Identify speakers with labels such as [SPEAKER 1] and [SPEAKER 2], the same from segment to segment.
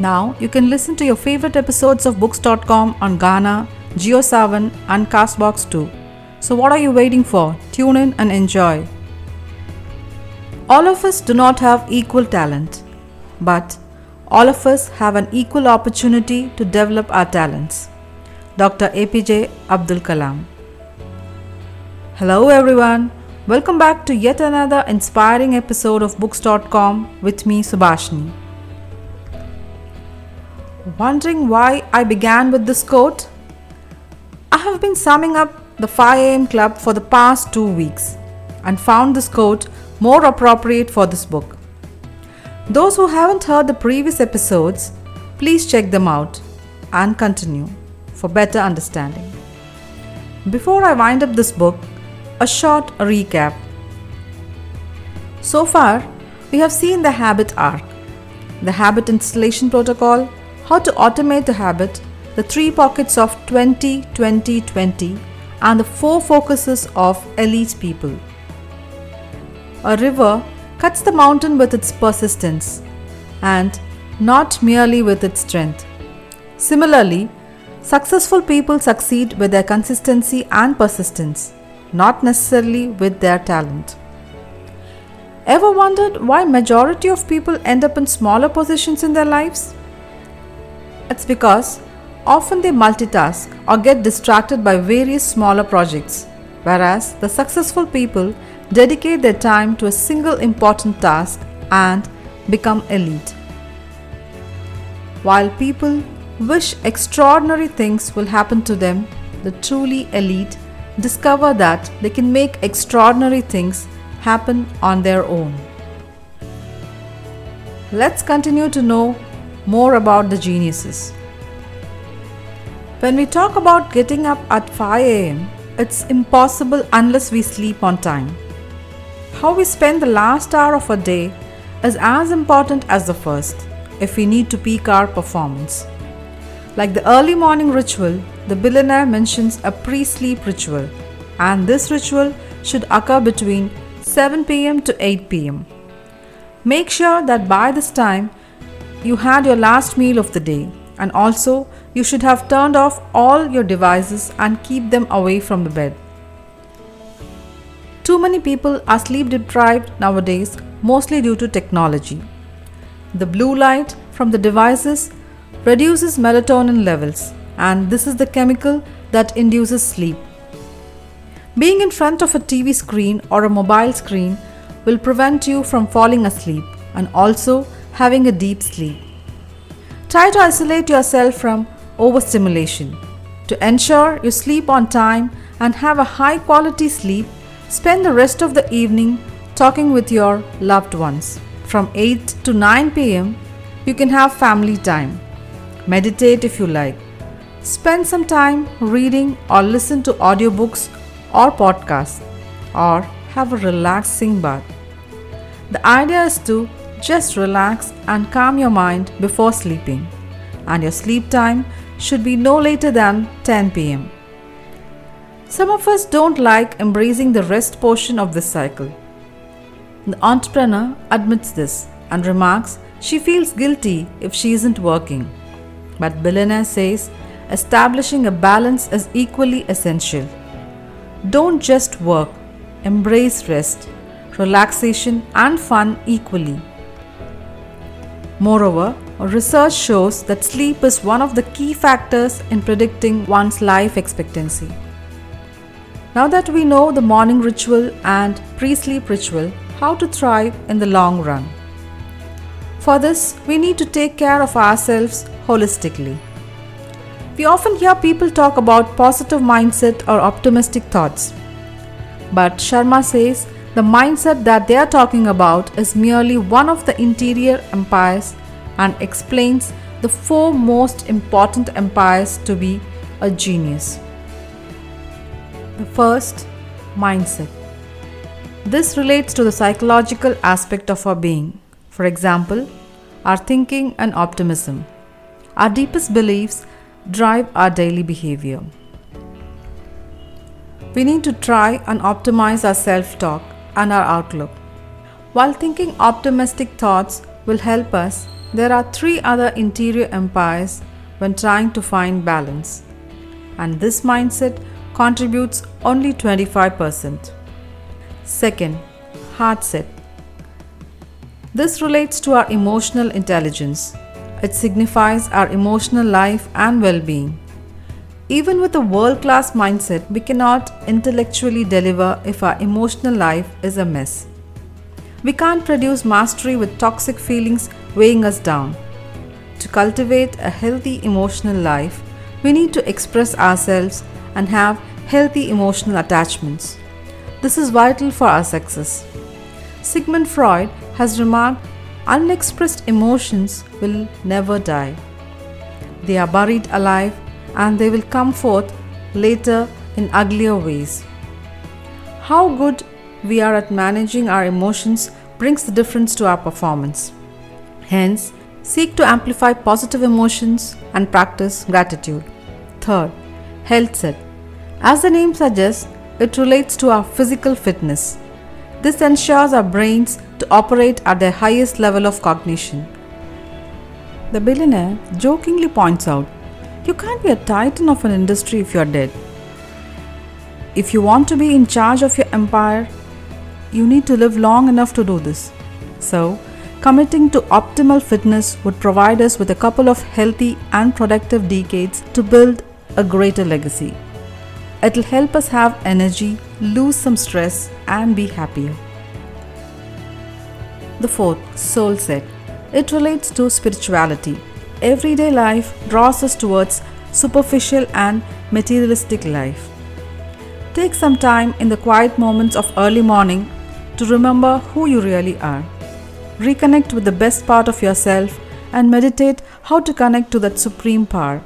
[SPEAKER 1] Now you can listen to your favorite episodes of books.com on Gaana, JioSaavn, and Castbox too. So, what are you waiting for? Tune in and enjoy. All of us do not have equal talent, but all of us have an equal opportunity to develop our talents. Dr. APJ Abdul Kalam. Hello, everyone. Welcome back to yet another inspiring episode of Books.com with me, Subhashini. Wondering why I began with this quote? I have been summing up the 5 am club for the past two weeks and found this quote more appropriate for this book. Those who haven't heard the previous episodes, please check them out and continue for better understanding. Before I wind up this book, a short recap. So far, we have seen the habit arc, the habit installation protocol, how to automate the habit, the three pockets of 20 20 20 and the four focuses of elite people. A river cuts the mountain with its persistence and not merely with its strength. Similarly, successful people succeed with their consistency and persistence, not necessarily with their talent. Ever wondered why majority of people end up in smaller positions in their lives? It's because Often they multitask or get distracted by various smaller projects, whereas the successful people dedicate their time to a single important task and become elite. While people wish extraordinary things will happen to them, the truly elite discover that they can make extraordinary things happen on their own. Let's continue to know more about the geniuses. When we talk about getting up at 5 am, it's impossible unless we sleep on time. How we spend the last hour of a day is as important as the first if we need to peak our performance. Like the early morning ritual, the billionaire mentions a pre sleep ritual, and this ritual should occur between 7 pm to 8 pm. Make sure that by this time you had your last meal of the day and also you should have turned off all your devices and keep them away from the bed. Too many people are sleep deprived nowadays, mostly due to technology. The blue light from the devices reduces melatonin levels, and this is the chemical that induces sleep. Being in front of a TV screen or a mobile screen will prevent you from falling asleep and also having a deep sleep. Try to isolate yourself from overstimulation. To ensure you sleep on time and have a high quality sleep, spend the rest of the evening talking with your loved ones. From 8 to 9 pm, you can have family time. Meditate if you like. Spend some time reading or listen to audiobooks or podcasts or have a relaxing bath. The idea is to just relax and calm your mind before sleeping, and your sleep time should be no later than 10 pm. Some of us don't like embracing the rest portion of this cycle. The entrepreneur admits this and remarks she feels guilty if she isn't working. But billionaire says establishing a balance is equally essential. Don't just work, embrace rest, relaxation, and fun equally. Moreover, research shows that sleep is one of the key factors in predicting one's life expectancy. Now that we know the morning ritual and pre sleep ritual, how to thrive in the long run. For this, we need to take care of ourselves holistically. We often hear people talk about positive mindset or optimistic thoughts. But Sharma says the mindset that they are talking about is merely one of the interior empires and explains the four most important empires to be a genius. The first, mindset. This relates to the psychological aspect of our being. For example, our thinking and optimism. Our deepest beliefs drive our daily behavior. We need to try and optimize our self talk and our outlook. While thinking optimistic thoughts, will help us, there are three other interior empires when trying to find balance. And this mindset contributes only 25%. Second, heart set. This relates to our emotional intelligence. It signifies our emotional life and well being. Even with a world class mindset, we cannot intellectually deliver if our emotional life is a mess. We can't produce mastery with toxic feelings weighing us down. To cultivate a healthy emotional life, we need to express ourselves and have healthy emotional attachments. This is vital for our success. Sigmund Freud has remarked unexpressed emotions will never die. They are buried alive and they will come forth later in uglier ways. How good we are at managing our emotions brings the difference to our performance. Hence, seek to amplify positive emotions and practice gratitude. Third, health set. As the name suggests, it relates to our physical fitness. This ensures our brains to operate at their highest level of cognition. The billionaire jokingly points out you can't be a titan of an industry if you're dead. If you want to be in charge of your empire, you need to live long enough to do this. So, committing to optimal fitness would provide us with a couple of healthy and productive decades to build a greater legacy. It'll help us have energy, lose some stress, and be happier. The fourth, soul set. It relates to spirituality. Everyday life draws us towards superficial and materialistic life. Take some time in the quiet moments of early morning to remember who you really are. Reconnect with the best part of yourself and meditate how to connect to that supreme power.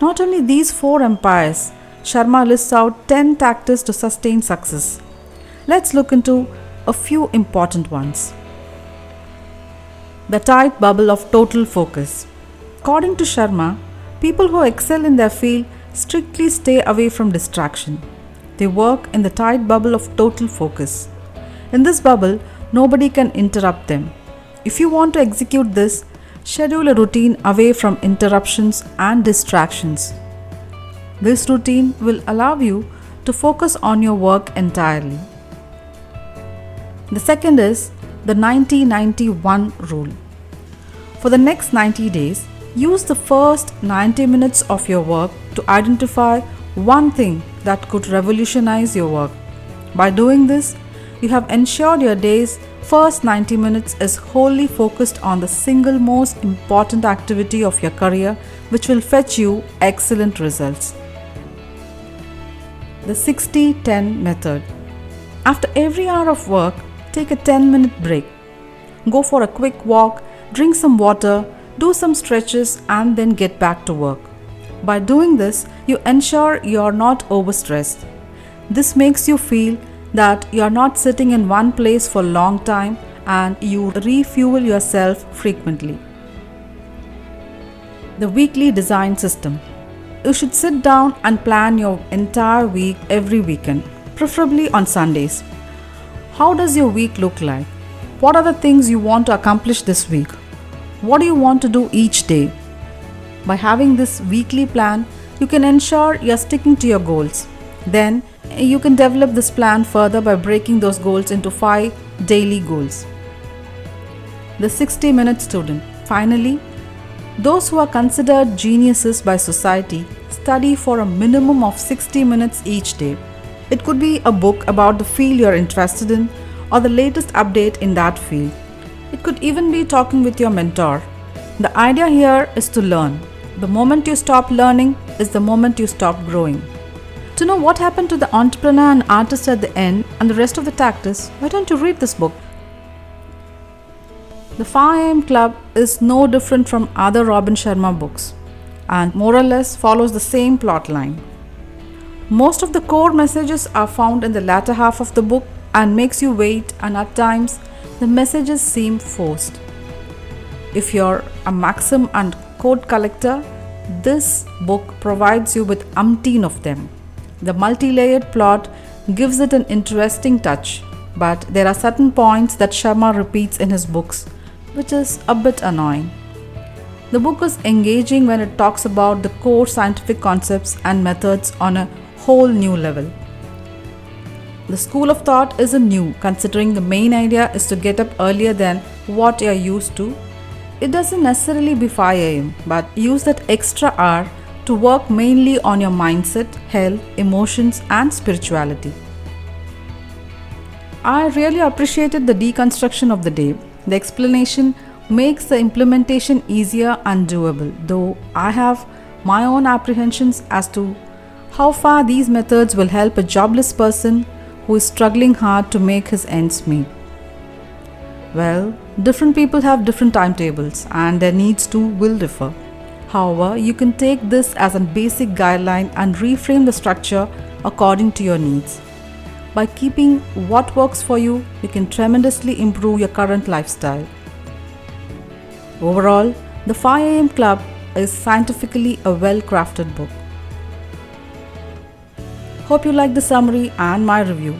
[SPEAKER 1] Not only these four empires, Sharma lists out 10 tactics to sustain success. Let's look into a few important ones. The tight bubble of total focus. According to Sharma, people who excel in their field strictly stay away from distraction. They work in the tight bubble of total focus. In this bubble, nobody can interrupt them. If you want to execute this, schedule a routine away from interruptions and distractions. This routine will allow you to focus on your work entirely. The second is the 90 91 rule. For the next 90 days, use the first 90 minutes of your work to identify one thing that could revolutionize your work. By doing this, you have ensured your day's first 90 minutes is wholly focused on the single most important activity of your career, which will fetch you excellent results the 60 10 method. After every hour of work, take a 10 minute break. Go for a quick walk, drink some water, do some stretches, and then get back to work. By doing this, you ensure you are not overstressed. This makes you feel that you are not sitting in one place for a long time and you refuel yourself frequently. The weekly design system. You should sit down and plan your entire week every weekend, preferably on Sundays. How does your week look like? What are the things you want to accomplish this week? What do you want to do each day? By having this weekly plan, you can ensure you're sticking to your goals. Then, you can develop this plan further by breaking those goals into five daily goals. The 60 minute student. Finally, those who are considered geniuses by society study for a minimum of 60 minutes each day. It could be a book about the field you're interested in or the latest update in that field. It could even be talking with your mentor. The idea here is to learn. The moment you stop learning is the moment you stop growing. To know what happened to the entrepreneur and artist at the end and the rest of the tactics, why don't you read this book? The 5am Club is no different from other Robin Sharma books and more or less follows the same plot line. Most of the core messages are found in the latter half of the book and makes you wait and at times the messages seem forced. If you're a maxim and quote collector, this book provides you with umpteen of them. The multi-layered plot gives it an interesting touch, but there are certain points that Sharma repeats in his books which is a bit annoying. The book is engaging when it talks about the core scientific concepts and methods on a whole new level. The school of thought isn't new, considering the main idea is to get up earlier than what you're used to. It doesn't necessarily be 5 am, but use that extra hour to work mainly on your mindset, health, emotions, and spirituality. I really appreciated the deconstruction of the day. The explanation makes the implementation easier and doable, though I have my own apprehensions as to how far these methods will help a jobless person who is struggling hard to make his ends meet. Well, different people have different timetables and their needs too will differ. However, you can take this as a basic guideline and reframe the structure according to your needs. By keeping what works for you, you can tremendously improve your current lifestyle. Overall, the 5 am Club is scientifically a well crafted book. Hope you like the summary and my review.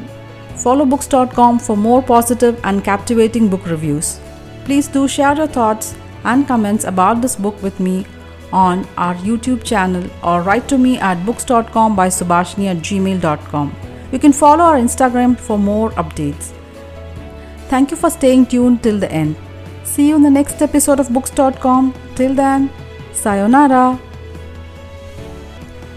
[SPEAKER 1] Follow books.com for more positive and captivating book reviews. Please do share your thoughts and comments about this book with me on our YouTube channel or write to me at books.com by subhashini at gmail.com. You can follow our Instagram for more updates. Thank you for staying tuned till the end. See you in the next episode of books.com. Till then, sayonara.